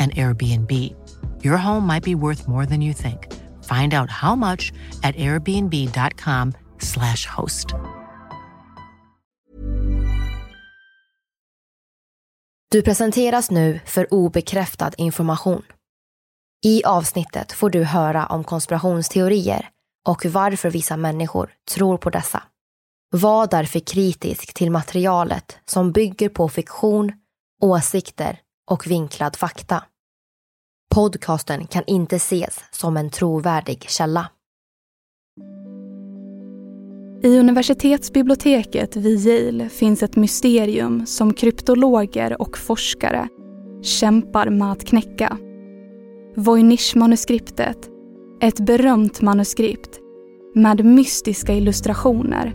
and Airbnb. Your home might be worth more than you think. Find out how much at airbnb.com slash host. Du presenteras nu för obekräftad information. I avsnittet får du höra om konspirationsteorier och varför vissa människor tror på dessa. Var därför kritisk till materialet som bygger på fiktion, åsikter och vinklad fakta. Podcasten kan inte ses som en trovärdig källa. I universitetsbiblioteket vid Yale finns ett mysterium som kryptologer och forskare kämpar med att knäcka. Voynich-manuskriptet, ett berömt manuskript med mystiska illustrationer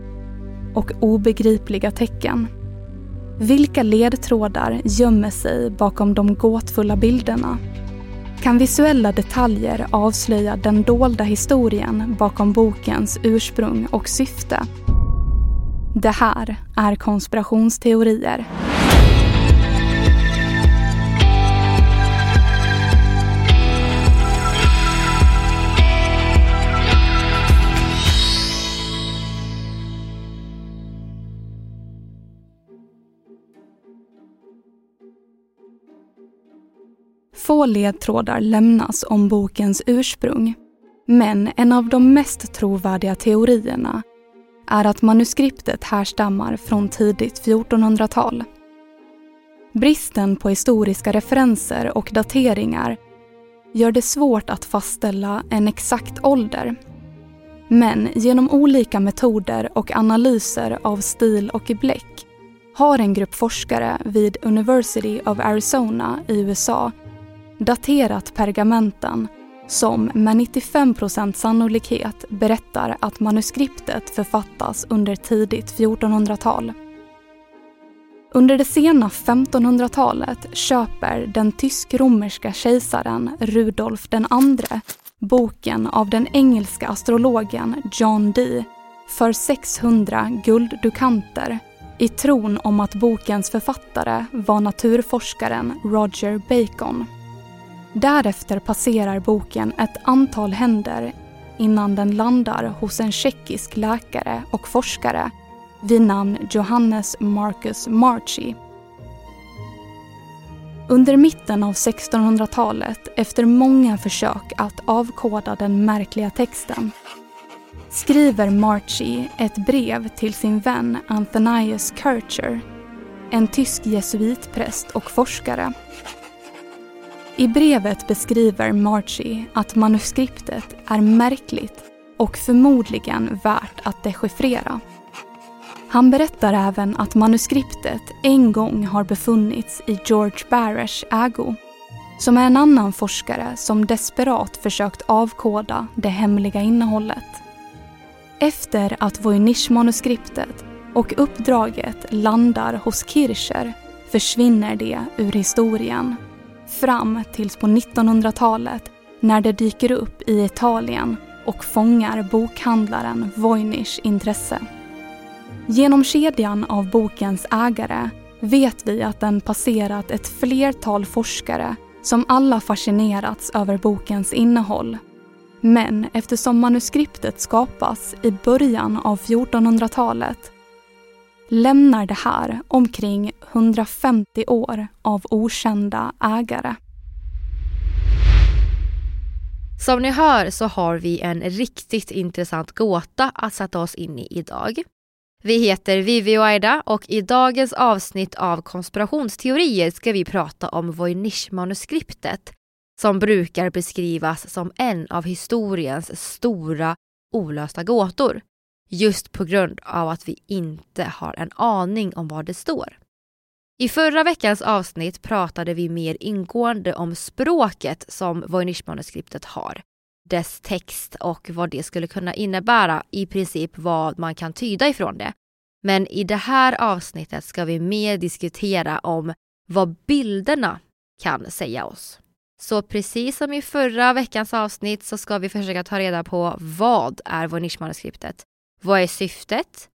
och obegripliga tecken. Vilka ledtrådar gömmer sig bakom de gåtfulla bilderna? Kan visuella detaljer avslöja den dolda historien bakom bokens ursprung och syfte? Det här är konspirationsteorier. Få ledtrådar lämnas om bokens ursprung. Men en av de mest trovärdiga teorierna är att manuskriptet härstammar från tidigt 1400-tal. Bristen på historiska referenser och dateringar gör det svårt att fastställa en exakt ålder. Men genom olika metoder och analyser av stil och bläck har en grupp forskare vid University of Arizona i USA daterat pergamenten som med 95% sannolikhet berättar att manuskriptet författas under tidigt 1400-tal. Under det sena 1500-talet köper den tysk-romerska kejsaren Rudolf II boken av den engelska astrologen John Dee för 600 gulddukanter i tron om att bokens författare var naturforskaren Roger Bacon. Därefter passerar boken ett antal händer innan den landar hos en tjeckisk läkare och forskare vid namn Johannes Marcus Marchi. Under mitten av 1600-talet, efter många försök att avkoda den märkliga texten, skriver Marchi ett brev till sin vän Anthonius Kircher, en tysk jesuitpräst och forskare i brevet beskriver Marchi att manuskriptet är märkligt och förmodligen värt att dechiffrera. Han berättar även att manuskriptet en gång har befunnits i George Barash ägo, som är en annan forskare som desperat försökt avkoda det hemliga innehållet. Efter att Voynich-manuskriptet och uppdraget landar hos Kircher försvinner det ur historien. Fram tills på 1900-talet när det dyker upp i Italien och fångar bokhandlaren Voynichs intresse. Genom kedjan av bokens ägare vet vi att den passerat ett flertal forskare som alla fascinerats över bokens innehåll. Men eftersom manuskriptet skapas i början av 1400-talet lämnar det här omkring 150 år av okända ägare. Som ni hör så har vi en riktigt intressant gåta att sätta oss in i idag. Vi heter Vivi och Aida och i dagens avsnitt av konspirationsteorier ska vi prata om Voynich-manuskriptet som brukar beskrivas som en av historiens stora olösta gåtor. Just på grund av att vi inte har en aning om vad det står. I förra veckans avsnitt pratade vi mer ingående om språket som Voynich-manuskriptet har. Dess text och vad det skulle kunna innebära, i princip vad man kan tyda ifrån det. Men i det här avsnittet ska vi mer diskutera om vad bilderna kan säga oss. Så precis som i förra veckans avsnitt så ska vi försöka ta reda på vad är Voynich-manuskriptet? Vad är syftet?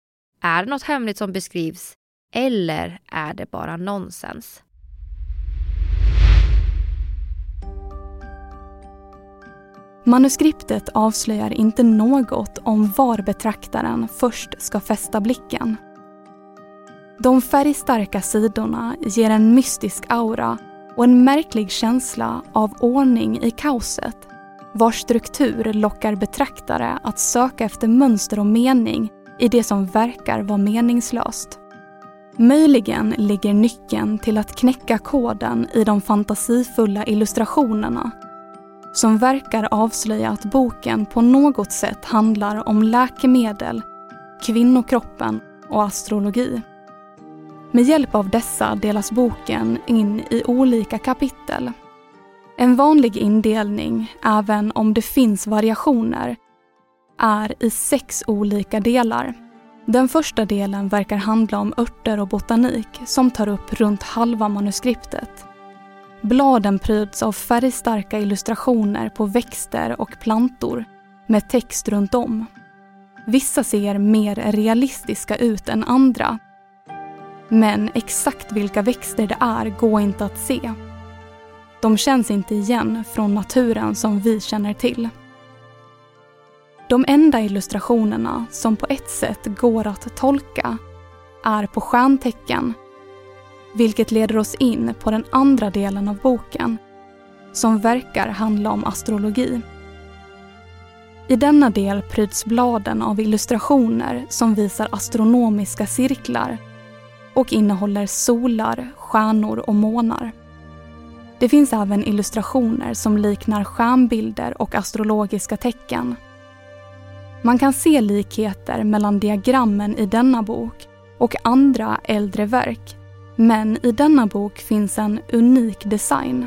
Är det något hemligt som beskrivs? Eller är det bara nonsens? Manuskriptet avslöjar inte något om var betraktaren först ska fästa blicken. De färgstarka sidorna ger en mystisk aura och en märklig känsla av ordning i kaoset vars struktur lockar betraktare att söka efter mönster och mening i det som verkar vara meningslöst. Möjligen ligger nyckeln till att knäcka koden i de fantasifulla illustrationerna som verkar avslöja att boken på något sätt handlar om läkemedel, kvinnokroppen och astrologi. Med hjälp av dessa delas boken in i olika kapitel. En vanlig indelning, även om det finns variationer, är i sex olika delar. Den första delen verkar handla om örter och botanik som tar upp runt halva manuskriptet. Bladen pryds av färgstarka illustrationer på växter och plantor med text runt om. Vissa ser mer realistiska ut än andra. Men exakt vilka växter det är går inte att se. De känns inte igen från naturen som vi känner till. De enda illustrationerna som på ett sätt går att tolka är på stjärntecken vilket leder oss in på den andra delen av boken som verkar handla om astrologi. I denna del pryds bladen av illustrationer som visar astronomiska cirklar och innehåller solar, stjärnor och månar. Det finns även illustrationer som liknar stjärnbilder och astrologiska tecken. Man kan se likheter mellan diagrammen i denna bok och andra äldre verk men i denna bok finns en unik design.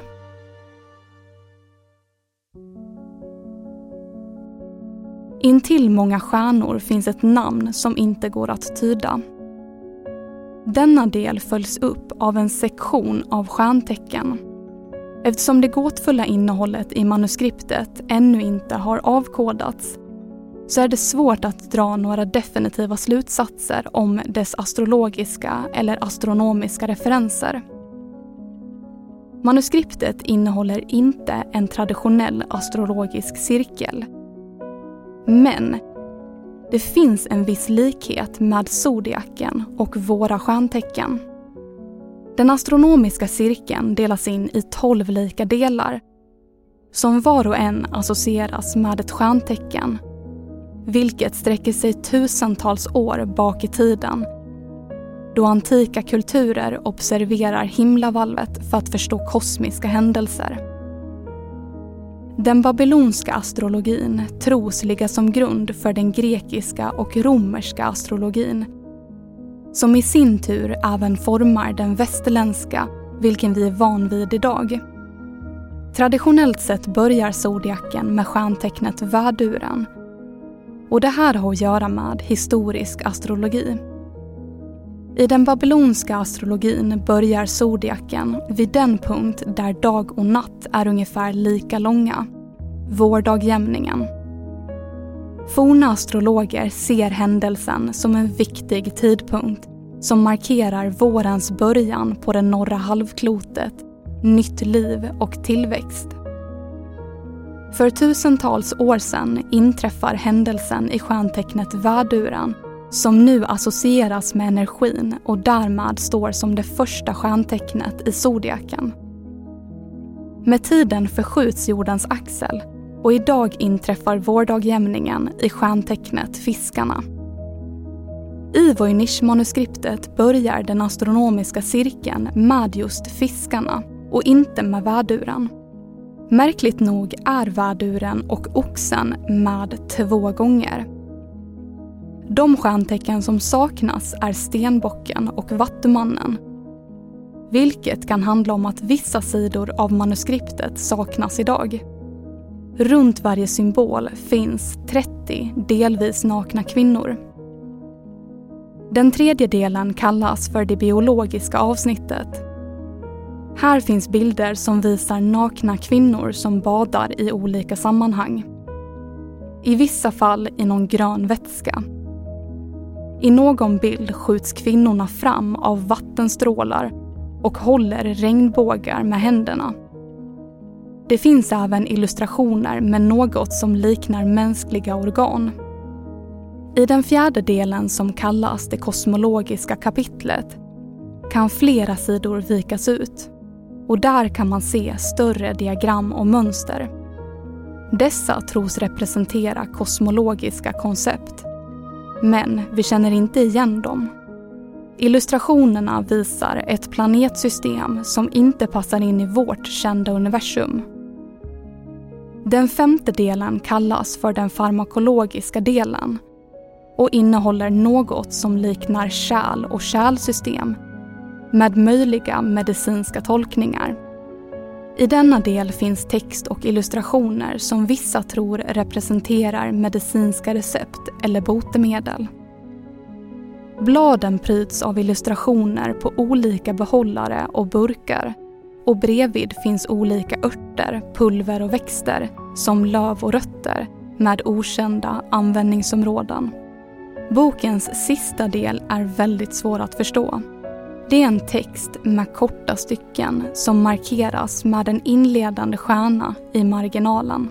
Intill många stjärnor finns ett namn som inte går att tyda. Denna del följs upp av en sektion av stjärntecken. Eftersom det gåtfulla innehållet i manuskriptet ännu inte har avkodats så är det svårt att dra några definitiva slutsatser om dess astrologiska eller astronomiska referenser. Manuskriptet innehåller inte en traditionell astrologisk cirkel. Men det finns en viss likhet med zodiaken och våra stjärntecken. Den astronomiska cirkeln delas in i tolv lika delar som var och en associeras med ett stjärntecken vilket sträcker sig tusentals år bak i tiden då antika kulturer observerar himlavalvet för att förstå kosmiska händelser. Den babylonska astrologin tros ligga som grund för den grekiska och romerska astrologin som i sin tur även formar den västerländska, vilken vi är van vid idag. Traditionellt sett börjar zodiaken med stjärntecknet väduren och det här har att göra med historisk astrologi. I den babylonska astrologin börjar zodiaken vid den punkt där dag och natt är ungefär lika långa, vårdagjämningen. Forna astrologer ser händelsen som en viktig tidpunkt som markerar vårens början på det norra halvklotet, nytt liv och tillväxt. För tusentals år sedan inträffar händelsen i stjärntecknet väduren som nu associeras med energin och därmed står som det första stjärntecknet i zodiaken. Med tiden förskjuts jordens axel och idag inträffar vårdagjämningen i stjärntecknet Fiskarna. I Voynich-manuskriptet börjar den astronomiska cirkeln med just fiskarna och inte med väduren. Märkligt nog är väduren och oxen med två gånger. De stjärntecken som saknas är stenbocken och vattumannen. Vilket kan handla om att vissa sidor av manuskriptet saknas idag. Runt varje symbol finns 30 delvis nakna kvinnor. Den tredje delen kallas för det biologiska avsnittet. Här finns bilder som visar nakna kvinnor som badar i olika sammanhang. I vissa fall i någon grön vätska. I någon bild skjuts kvinnorna fram av vattenstrålar och håller regnbågar med händerna. Det finns även illustrationer med något som liknar mänskliga organ. I den fjärde delen som kallas det kosmologiska kapitlet kan flera sidor vikas ut och där kan man se större diagram och mönster. Dessa tros representera kosmologiska koncept. Men vi känner inte igen dem. Illustrationerna visar ett planetsystem som inte passar in i vårt kända universum. Den femte delen kallas för den farmakologiska delen och innehåller något som liknar kärl och kärlsystem med möjliga medicinska tolkningar. I denna del finns text och illustrationer som vissa tror representerar medicinska recept eller botemedel. Bladen pryds av illustrationer på olika behållare och burkar och bredvid finns olika örter, pulver och växter som löv och rötter med okända användningsområden. Bokens sista del är väldigt svår att förstå. Det är en text med korta stycken som markeras med en inledande stjärna i marginalen.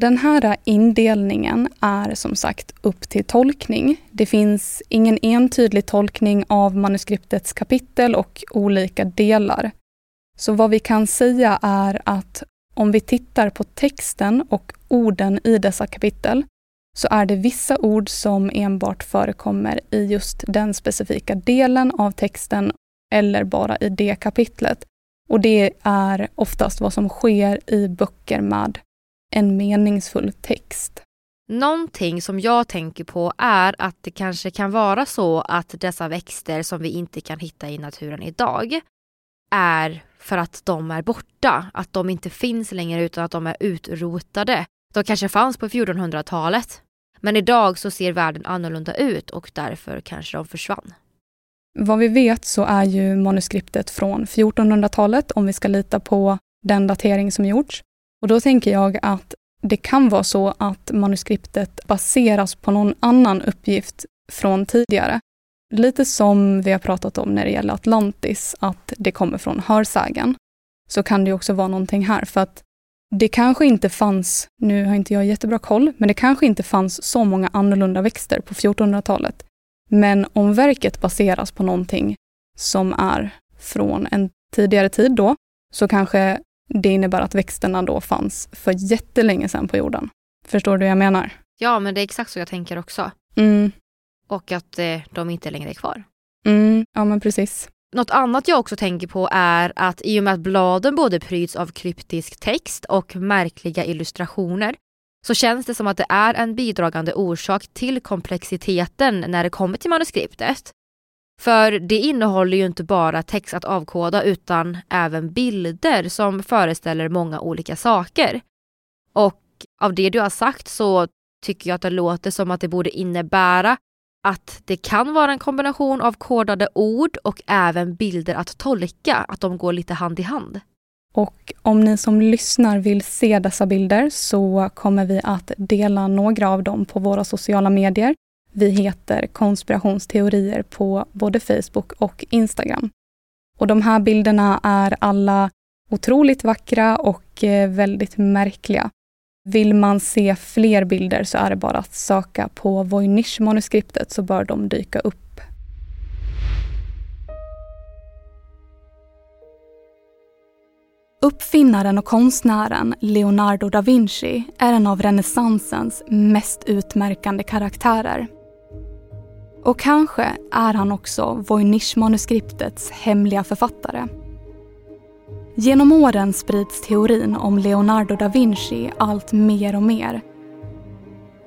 Den här indelningen är som sagt upp till tolkning. Det finns ingen entydig tolkning av manuskriptets kapitel och olika delar. Så vad vi kan säga är att om vi tittar på texten och orden i dessa kapitel så är det vissa ord som enbart förekommer i just den specifika delen av texten eller bara i det kapitlet. Och det är oftast vad som sker i böcker med en meningsfull text. Någonting som jag tänker på är att det kanske kan vara så att dessa växter som vi inte kan hitta i naturen idag är för att de är borta, att de inte finns längre utan att de är utrotade. De kanske fanns på 1400-talet. Men idag så ser världen annorlunda ut och därför kanske de försvann. Vad vi vet så är ju manuskriptet från 1400-talet om vi ska lita på den datering som gjorts. Och då tänker jag att det kan vara så att manuskriptet baseras på någon annan uppgift från tidigare. Lite som vi har pratat om när det gäller Atlantis, att det kommer från hörsägen. Så kan det också vara någonting här, för att det kanske inte fanns, nu har inte jag jättebra koll, men det kanske inte fanns så många annorlunda växter på 1400-talet. Men om verket baseras på någonting som är från en tidigare tid då, så kanske det innebär att växterna då fanns för jättelänge sedan på jorden. Förstår du vad jag menar? Ja, men det är exakt så jag tänker också. Mm. Och att eh, de inte längre är kvar. Mm, ja men precis. Något annat jag också tänker på är att i och med att bladen både pryds av kryptisk text och märkliga illustrationer så känns det som att det är en bidragande orsak till komplexiteten när det kommer till manuskriptet. För det innehåller ju inte bara text att avkoda utan även bilder som föreställer många olika saker. Och av det du har sagt så tycker jag att det låter som att det borde innebära att det kan vara en kombination av kodade ord och även bilder att tolka, att de går lite hand i hand. Och om ni som lyssnar vill se dessa bilder så kommer vi att dela några av dem på våra sociala medier. Vi heter konspirationsteorier på både Facebook och Instagram. Och de här bilderna är alla otroligt vackra och eh, väldigt märkliga. Vill man se fler bilder så är det bara att söka på Voynich-manuskriptet så bör de dyka upp. Uppfinnaren och konstnären Leonardo da Vinci är en av renässansens mest utmärkande karaktärer. Och kanske är han också Voynich-manuskriptets hemliga författare. Genom åren sprids teorin om Leonardo da Vinci allt mer och mer.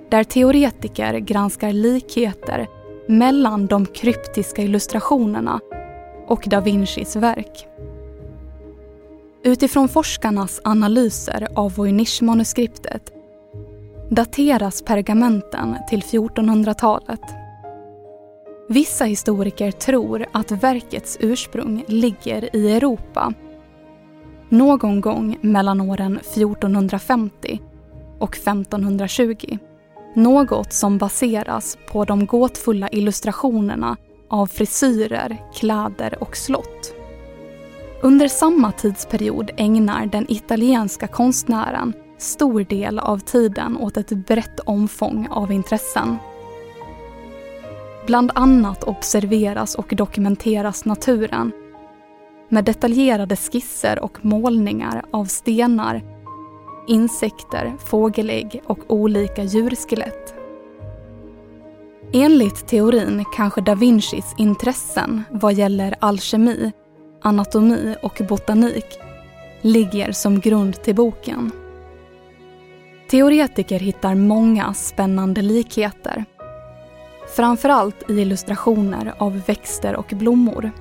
Där teoretiker granskar likheter mellan de kryptiska illustrationerna och da Vincis verk. Utifrån forskarnas analyser av Voynich-manuskriptet dateras pergamenten till 1400-talet. Vissa historiker tror att verkets ursprung ligger i Europa någon gång mellan åren 1450 och 1520. Något som baseras på de gåtfulla illustrationerna av frisyrer, kläder och slott. Under samma tidsperiod ägnar den italienska konstnären stor del av tiden åt ett brett omfång av intressen. Bland annat observeras och dokumenteras naturen med detaljerade skisser och målningar av stenar, insekter, fågelägg och olika djurskelett. Enligt teorin kanske da Vincis intressen vad gäller alkemi, anatomi och botanik ligger som grund till boken. Teoretiker hittar många spännande likheter. Framförallt i illustrationer av växter och blommor.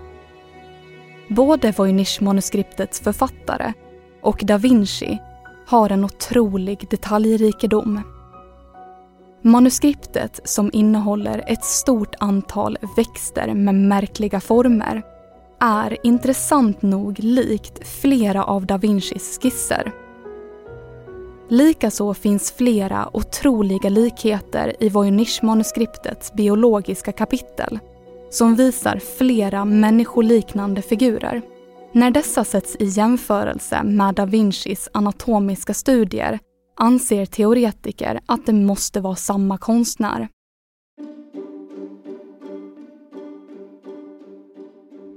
Både Voynich-manuskriptets författare och da Vinci har en otrolig detaljrikedom. Manuskriptet, som innehåller ett stort antal växter med märkliga former, är intressant nog likt flera av da Vincis skisser. Likaså finns flera otroliga likheter i Voynich-manuskriptets biologiska kapitel som visar flera människoliknande figurer. När dessa sätts i jämförelse med da Vincis anatomiska studier anser teoretiker att det måste vara samma konstnär.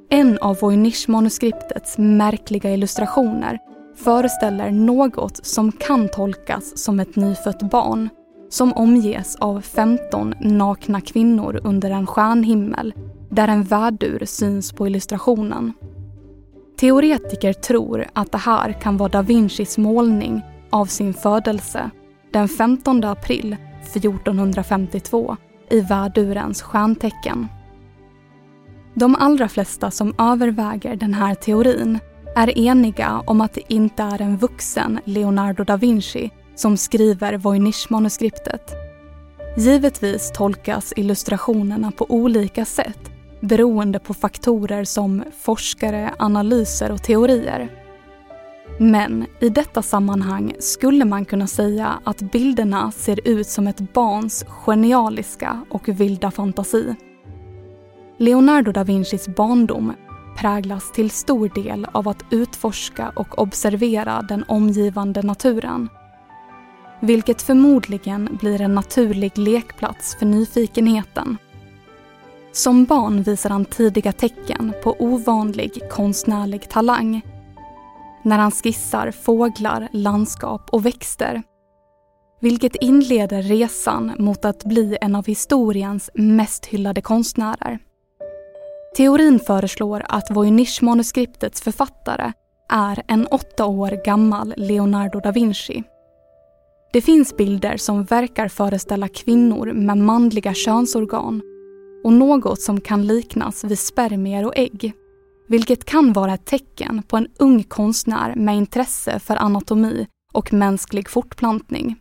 En av Voynich-manuskriptets märkliga illustrationer föreställer något som kan tolkas som ett nyfött barn som omges av 15 nakna kvinnor under en stjärnhimmel där en värdur syns på illustrationen. Teoretiker tror att det här kan vara da Vincis målning av sin födelse den 15 april 1452 i värdurens stjärntecken. De allra flesta som överväger den här teorin är eniga om att det inte är en vuxen Leonardo da Vinci som skriver Voynich-manuskriptet. Givetvis tolkas illustrationerna på olika sätt beroende på faktorer som forskare, analyser och teorier. Men i detta sammanhang skulle man kunna säga att bilderna ser ut som ett barns genialiska och vilda fantasi. Leonardo da Vincis barndom präglas till stor del av att utforska och observera den omgivande naturen. Vilket förmodligen blir en naturlig lekplats för nyfikenheten. Som barn visar han tidiga tecken på ovanlig konstnärlig talang. När han skissar fåglar, landskap och växter. Vilket inleder resan mot att bli en av historiens mest hyllade konstnärer. Teorin föreslår att Voynich-manuskriptets författare är en åtta år gammal Leonardo da Vinci. Det finns bilder som verkar föreställa kvinnor med manliga könsorgan och något som kan liknas vid spermier och ägg. Vilket kan vara ett tecken på en ung konstnär med intresse för anatomi och mänsklig fortplantning.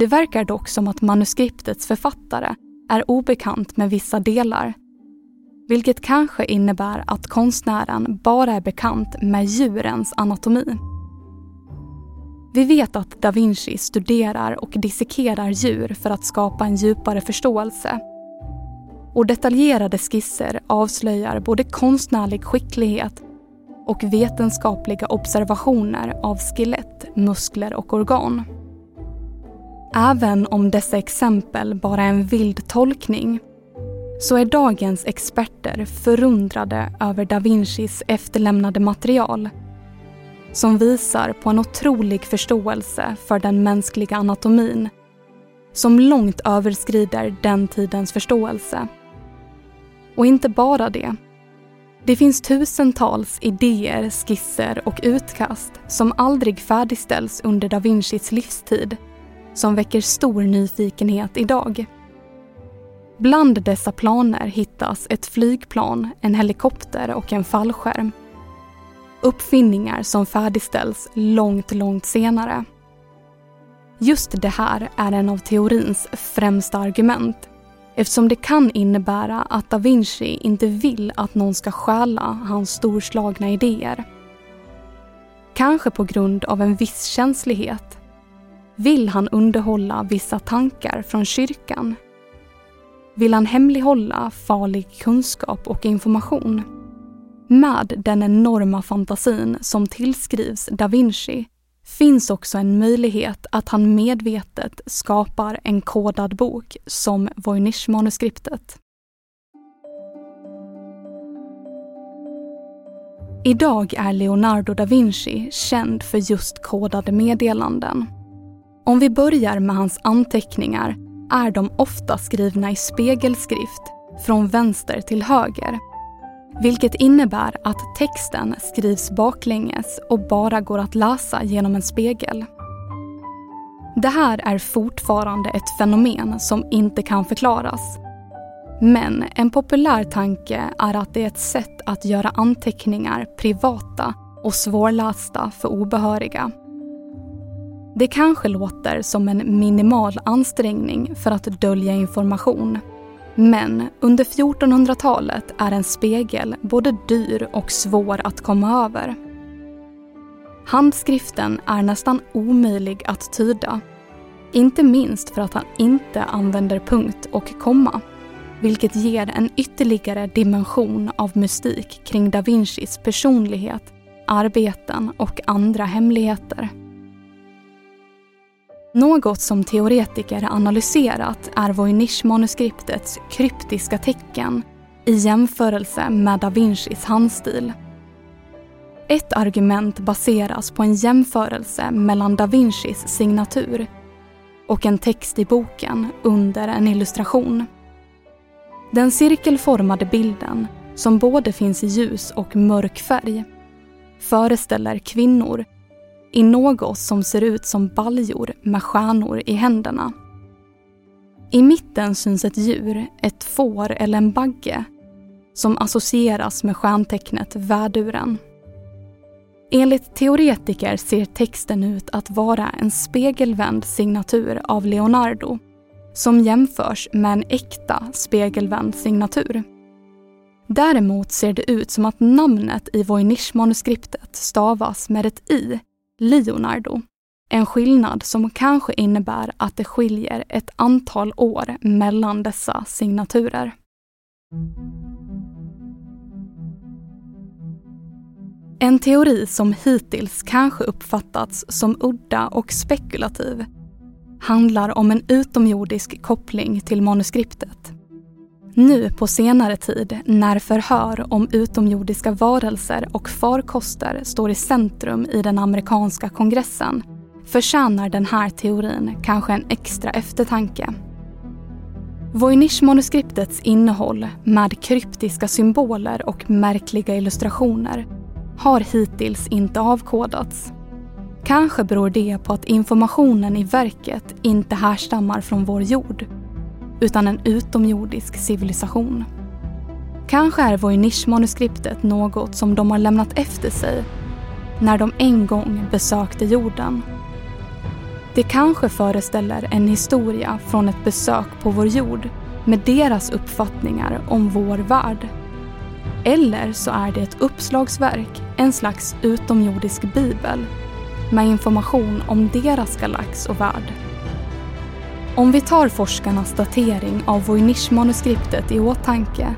Det verkar dock som att manuskriptets författare är obekant med vissa delar. Vilket kanske innebär att konstnären bara är bekant med djurens anatomi. Vi vet att da Vinci studerar och dissekerar djur för att skapa en djupare förståelse. Och detaljerade skisser avslöjar både konstnärlig skicklighet och vetenskapliga observationer av skelett, muskler och organ. Även om dessa exempel bara är en vild tolkning så är dagens experter förundrade över da Vincis efterlämnade material som visar på en otrolig förståelse för den mänskliga anatomin som långt överskrider den tidens förståelse. Och inte bara det. Det finns tusentals idéer, skisser och utkast som aldrig färdigställs under da Vincis livstid som väcker stor nyfikenhet idag. Bland dessa planer hittas ett flygplan, en helikopter och en fallskärm. Uppfinningar som färdigställs långt, långt senare. Just det här är en av teorins främsta argument eftersom det kan innebära att da Vinci inte vill att någon ska stjäla hans storslagna idéer. Kanske på grund av en viss känslighet vill han underhålla vissa tankar från kyrkan? Vill han hemlighålla farlig kunskap och information? Med den enorma fantasin som tillskrivs da Vinci finns också en möjlighet att han medvetet skapar en kodad bok som Voynich-manuskriptet. Idag är Leonardo da Vinci känd för just kodade meddelanden. Om vi börjar med hans anteckningar är de ofta skrivna i spegelskrift från vänster till höger. Vilket innebär att texten skrivs baklänges och bara går att läsa genom en spegel. Det här är fortfarande ett fenomen som inte kan förklaras. Men en populär tanke är att det är ett sätt att göra anteckningar privata och svårlästa för obehöriga. Det kanske låter som en minimal ansträngning för att dölja information. Men under 1400-talet är en spegel både dyr och svår att komma över. Handskriften är nästan omöjlig att tyda. Inte minst för att han inte använder punkt och komma. Vilket ger en ytterligare dimension av mystik kring da Vincis personlighet, arbeten och andra hemligheter. Något som teoretiker analyserat är Voynich-manuskriptets kryptiska tecken i jämförelse med da Vincis handstil. Ett argument baseras på en jämförelse mellan da Vincis signatur och en text i boken under en illustration. Den cirkelformade bilden, som både finns i ljus och mörk färg, föreställer kvinnor i något som ser ut som baljor med stjärnor i händerna. I mitten syns ett djur, ett får eller en bagge, som associeras med stjärntecknet väduren. Enligt teoretiker ser texten ut att vara en spegelvänd signatur av Leonardo som jämförs med en äkta spegelvänd signatur. Däremot ser det ut som att namnet i Voynich-manuskriptet stavas med ett i Leonardo. En skillnad som kanske innebär att det skiljer ett antal år mellan dessa signaturer. En teori som hittills kanske uppfattats som udda och spekulativ handlar om en utomjordisk koppling till manuskriptet. Nu på senare tid, när förhör om utomjordiska varelser och farkoster står i centrum i den amerikanska kongressen, förtjänar den här teorin kanske en extra eftertanke. Voynich-manuskriptets innehåll med kryptiska symboler och märkliga illustrationer har hittills inte avkodats. Kanske beror det på att informationen i verket inte härstammar från vår jord utan en utomjordisk civilisation. Kanske är Voynich-manuskriptet något som de har lämnat efter sig när de en gång besökte jorden. Det kanske föreställer en historia från ett besök på vår jord med deras uppfattningar om vår värld. Eller så är det ett uppslagsverk, en slags utomjordisk bibel med information om deras galax och värld. Om vi tar forskarnas datering av Voynich-manuskriptet i åtanke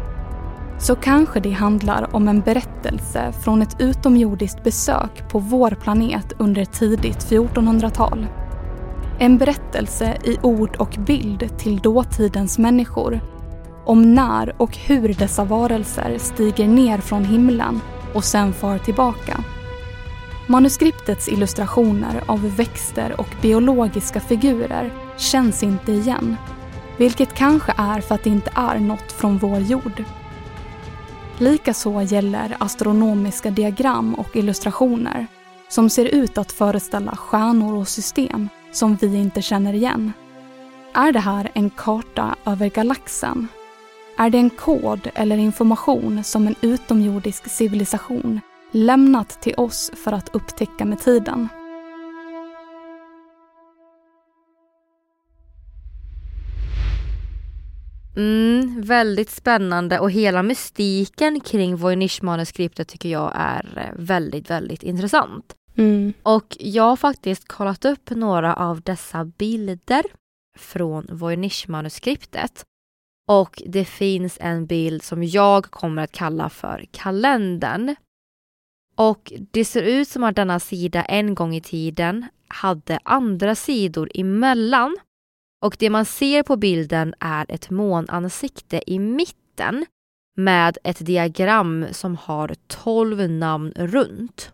så kanske det handlar om en berättelse från ett utomjordiskt besök på vår planet under tidigt 1400-tal. En berättelse i ord och bild till dåtidens människor om när och hur dessa varelser stiger ner från himlen och sen far tillbaka. Manuskriptets illustrationer av växter och biologiska figurer känns inte igen. Vilket kanske är för att det inte är något från vår jord. Likaså gäller astronomiska diagram och illustrationer som ser ut att föreställa stjärnor och system som vi inte känner igen. Är det här en karta över galaxen? Är det en kod eller information som en utomjordisk civilisation lämnat till oss för att upptäcka med tiden? Mm, väldigt spännande och hela mystiken kring Voynich-manuskriptet tycker jag är eh, väldigt, väldigt intressant. Mm. Och jag har faktiskt kollat upp några av dessa bilder från Voynich-manuskriptet. Och det finns en bild som jag kommer att kalla för kalendern. Och det ser ut som att denna sida en gång i tiden hade andra sidor emellan. Och det man ser på bilden är ett månansikte i mitten med ett diagram som har 12 namn runt.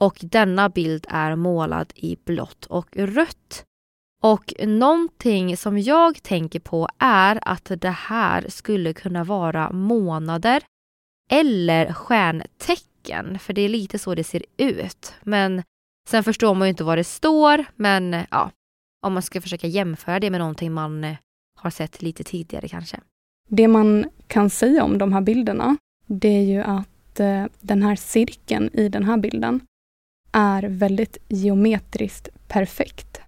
Och denna bild är målad i blått och rött. Och någonting som jag tänker på är att det här skulle kunna vara månader eller stjärntecken, för det är lite så det ser ut. Men sen förstår man ju inte vad det står, men ja, om man ska försöka jämföra det med någonting man eh, har sett lite tidigare kanske. Det man kan säga om de här bilderna, det är ju att eh, den här cirkeln i den här bilden är väldigt geometriskt perfekt.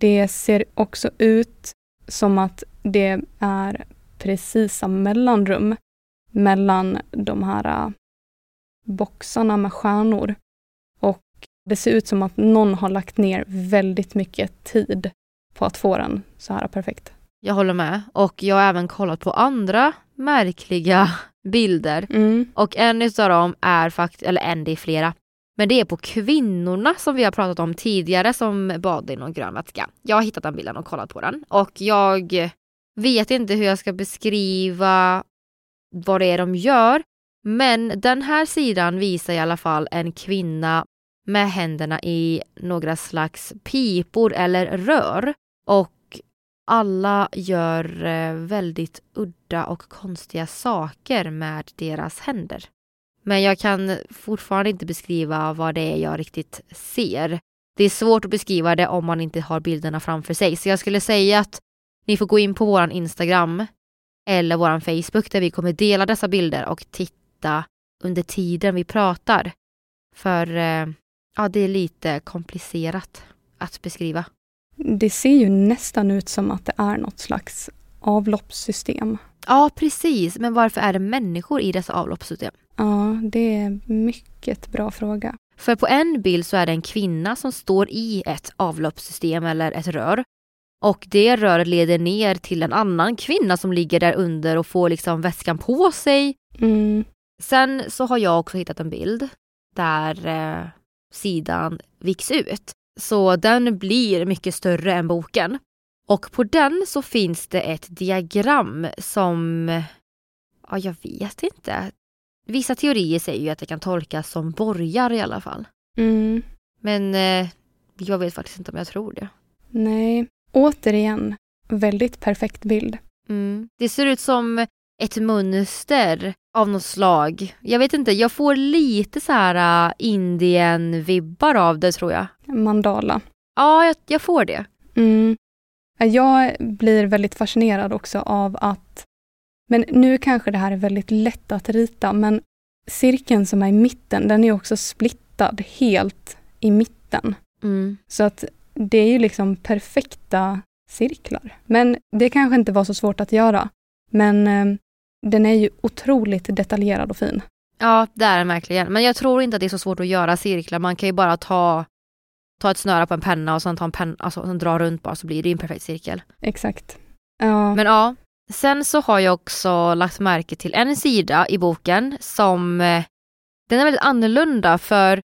Det ser också ut som att det är precisa mellanrum mellan de här eh, boxarna med stjärnor. Det ser ut som att någon har lagt ner väldigt mycket tid på att få den så här perfekt. Jag håller med. Och jag har även kollat på andra märkliga bilder. Mm. Och en av dem är faktiskt, eller en, det är flera. Men det är på kvinnorna som vi har pratat om tidigare som badade i någon grön vätska. Jag har hittat den bilden och kollat på den. Och jag vet inte hur jag ska beskriva vad det är de gör. Men den här sidan visar i alla fall en kvinna med händerna i några slags pipor eller rör. Och alla gör eh, väldigt udda och konstiga saker med deras händer. Men jag kan fortfarande inte beskriva vad det är jag riktigt ser. Det är svårt att beskriva det om man inte har bilderna framför sig. Så jag skulle säga att ni får gå in på vår Instagram eller vår Facebook där vi kommer dela dessa bilder och titta under tiden vi pratar. För eh, ja, det är lite komplicerat att beskriva. Det ser ju nästan ut som att det är något slags avloppssystem. Ja, precis. Men varför är det människor i dessa avloppssystem? Ja, det är en mycket bra fråga. För på en bild så är det en kvinna som står i ett avloppssystem eller ett rör. Och det röret leder ner till en annan kvinna som ligger där under och får liksom vätskan på sig. Mm. Sen så har jag också hittat en bild där eh, sidan viks ut. Så den blir mycket större än boken. Och på den så finns det ett diagram som, ja jag vet inte. Vissa teorier säger ju att det kan tolkas som borgar i alla fall. Mm. Men eh, jag vet faktiskt inte om jag tror det. Nej, återigen, väldigt perfekt bild. Mm. Det ser ut som ett mönster av något slag. Jag vet inte, jag får lite så här uh, Indien-vibbar av det tror jag. Mandala. Ja, jag, jag får det. Mm. Jag blir väldigt fascinerad också av att, men nu kanske det här är väldigt lätt att rita, men cirkeln som är i mitten, den är också splittad helt i mitten. Mm. Så att det är ju liksom perfekta cirklar. Men det kanske inte var så svårt att göra. Men eh, den är ju otroligt detaljerad och fin. Ja, det är den verkligen. Men jag tror inte att det är så svårt att göra cirklar. Man kan ju bara ta, ta ett snöre på en penna och sen ta en penna, alltså, dra runt bara så blir det en perfekt cirkel. Exakt. Ja. Men ja, sen så har jag också lagt märke till en sida i boken som eh, den är väldigt annorlunda för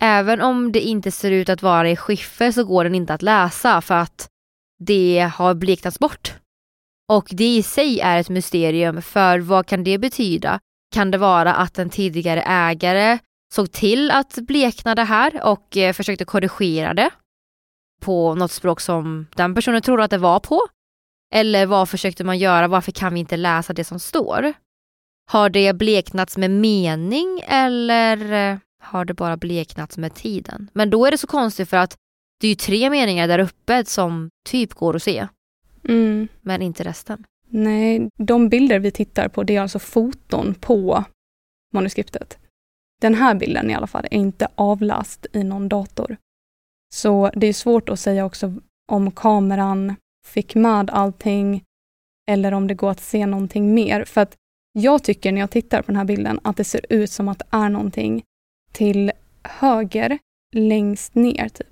även om det inte ser ut att vara i skiffer så går den inte att läsa för att det har bleknats bort. Och det i sig är ett mysterium för vad kan det betyda? Kan det vara att en tidigare ägare såg till att blekna det här och eh, försökte korrigera det på något språk som den personen trodde att det var på? Eller vad försökte man göra? Varför kan vi inte läsa det som står? Har det bleknats med mening eller eh, har det bara bleknats med tiden? Men då är det så konstigt för att det är ju tre meningar där uppe som typ går att se. Mm. Men inte resten. Nej, de bilder vi tittar på det är alltså foton på manuskriptet. Den här bilden i alla fall är inte avläst i någon dator. Så det är svårt att säga också om kameran fick med allting eller om det går att se någonting mer. För att jag tycker när jag tittar på den här bilden att det ser ut som att det är någonting till höger längst ner typ.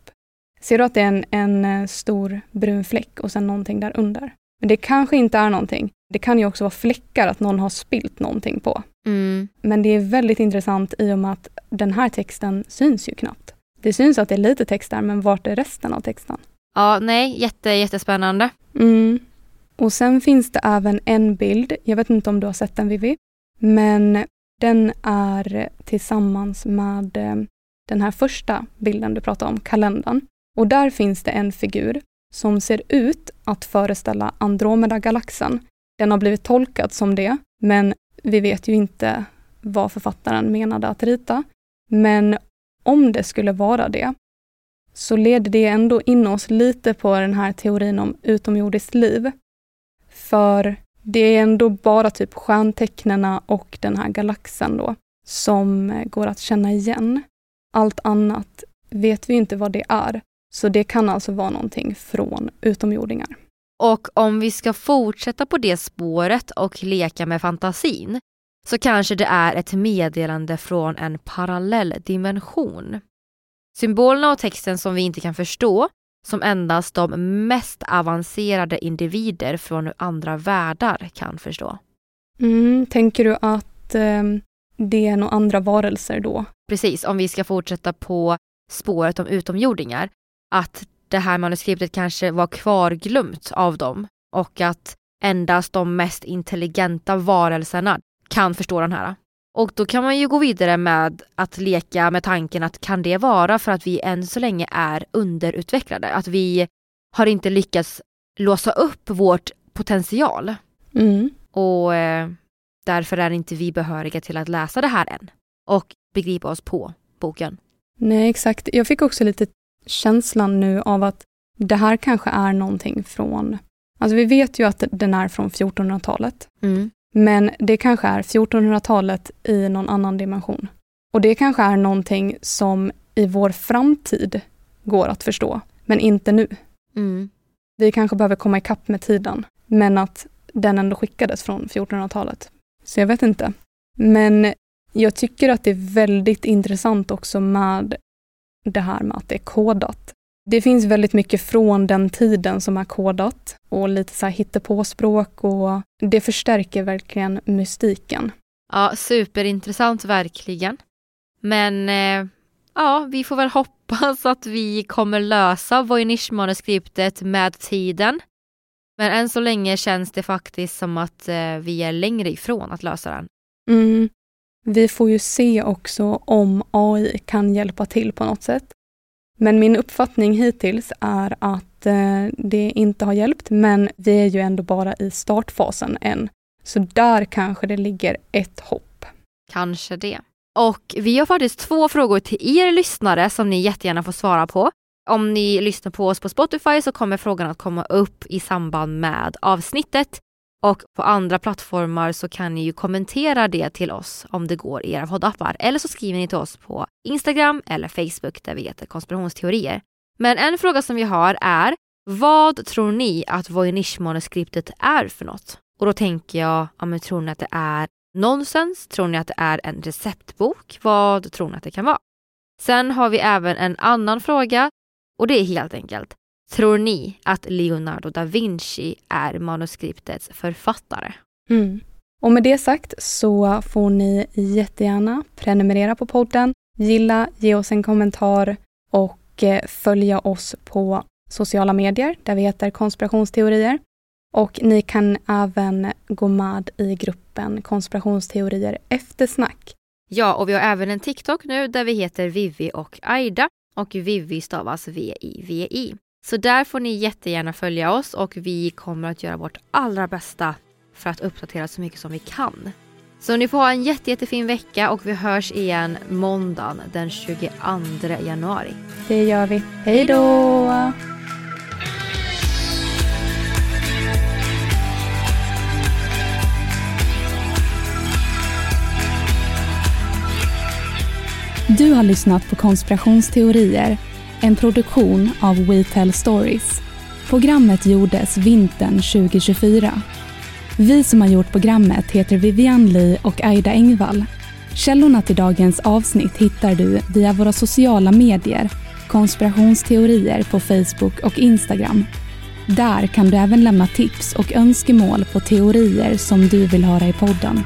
Ser du att det är en, en eh, stor brun fläck och sen någonting där under? Men det kanske inte är någonting. Det kan ju också vara fläckar att någon har spilt någonting på. Mm. Men det är väldigt intressant i och med att den här texten syns ju knappt. Det syns att det är lite text där, men vart är resten av texten? Ja, nej, jätte, jättespännande. Mm. Och sen finns det även en bild, jag vet inte om du har sett den Vivi, men den är tillsammans med eh, den här första bilden du pratade om, kalendern. Och där finns det en figur som ser ut att föreställa Andromeda-galaxen. Den har blivit tolkad som det, men vi vet ju inte vad författaren menade att rita. Men om det skulle vara det, så leder det ändå in oss lite på den här teorin om utomjordiskt liv. För det är ändå bara typ stjärntecknena och den här galaxen då som eh, går att känna igen. Allt annat vet vi inte vad det är. Så det kan alltså vara någonting från utomjordingar. Och om vi ska fortsätta på det spåret och leka med fantasin så kanske det är ett meddelande från en parallell dimension. Symbolerna och texten som vi inte kan förstå, som endast de mest avancerade individer från andra världar kan förstå. Mm, tänker du att eh, det är några andra varelser då? Precis, om vi ska fortsätta på spåret om utomjordingar. Att det här manuskriptet kanske var kvarglömt av dem och att endast de mest intelligenta varelserna kan förstå den här. Och då kan man ju gå vidare med att leka med tanken att kan det vara för att vi än så länge är underutvecklade? Att vi har inte lyckats låsa upp vårt potential. Mm. Och eh, därför är inte vi behöriga till att läsa det här än. Och begripa oss på boken. Nej, exakt. Jag fick också lite känslan nu av att det här kanske är någonting från... Alltså vi vet ju att den är från 1400-talet. Mm. Men det kanske är 1400-talet i någon annan dimension. Och det kanske är någonting som i vår framtid går att förstå, men inte nu. Mm. Vi kanske behöver komma ikapp med tiden, men att den ändå skickades från 1400-talet. Så jag vet inte. Men jag tycker att det är väldigt intressant också med det här med att det är kodat. Det finns väldigt mycket från den tiden som är kodat och lite så här hittepåspråk och det förstärker verkligen mystiken. Ja, superintressant verkligen. Men eh, ja, vi får väl hoppas att vi kommer lösa Voynich-manuskriptet med tiden. Men än så länge känns det faktiskt som att eh, vi är längre ifrån att lösa den. Mm. Vi får ju se också om AI kan hjälpa till på något sätt. Men min uppfattning hittills är att eh, det inte har hjälpt, men vi är ju ändå bara i startfasen än. Så där kanske det ligger ett hopp. Kanske det. Och vi har faktiskt två frågor till er lyssnare som ni jättegärna får svara på. Om ni lyssnar på oss på Spotify så kommer frågan att komma upp i samband med avsnittet. Och på andra plattformar så kan ni ju kommentera det till oss om det går i era poddappar. Eller så skriver ni till oss på Instagram eller Facebook där vi heter konspirationsteorier. Men en fråga som vi har är vad tror ni att Voynich-manuskriptet är för något? Och då tänker jag, ja, men tror ni att det är nonsens? Tror ni att det är en receptbok? Vad tror ni att det kan vara? Sen har vi även en annan fråga och det är helt enkelt. Tror ni att Leonardo da Vinci är manuskriptets författare? Mm. Och med det sagt så får ni jättegärna prenumerera på podden, gilla, ge oss en kommentar och eh, följa oss på sociala medier där vi heter konspirationsteorier. Och ni kan även gå med i gruppen konspirationsteorier eftersnack. Ja, och vi har även en TikTok nu där vi heter Vivi och Aida och Vivi stavas V-I-V-I. Så där får ni jättegärna följa oss och vi kommer att göra vårt allra bästa för att uppdatera så mycket som vi kan. Så ni får ha en jätte, jättefin vecka och vi hörs igen måndagen den 22 januari. Det gör vi. Hej då! Du har lyssnat på konspirationsteorier en produktion av We Tell Stories. Programmet gjordes vintern 2024. Vi som har gjort programmet heter Vivian Lee och Aida Engvall. Källorna till dagens avsnitt hittar du via våra sociala medier, konspirationsteorier på Facebook och Instagram. Där kan du även lämna tips och önskemål på teorier som du vill höra i podden.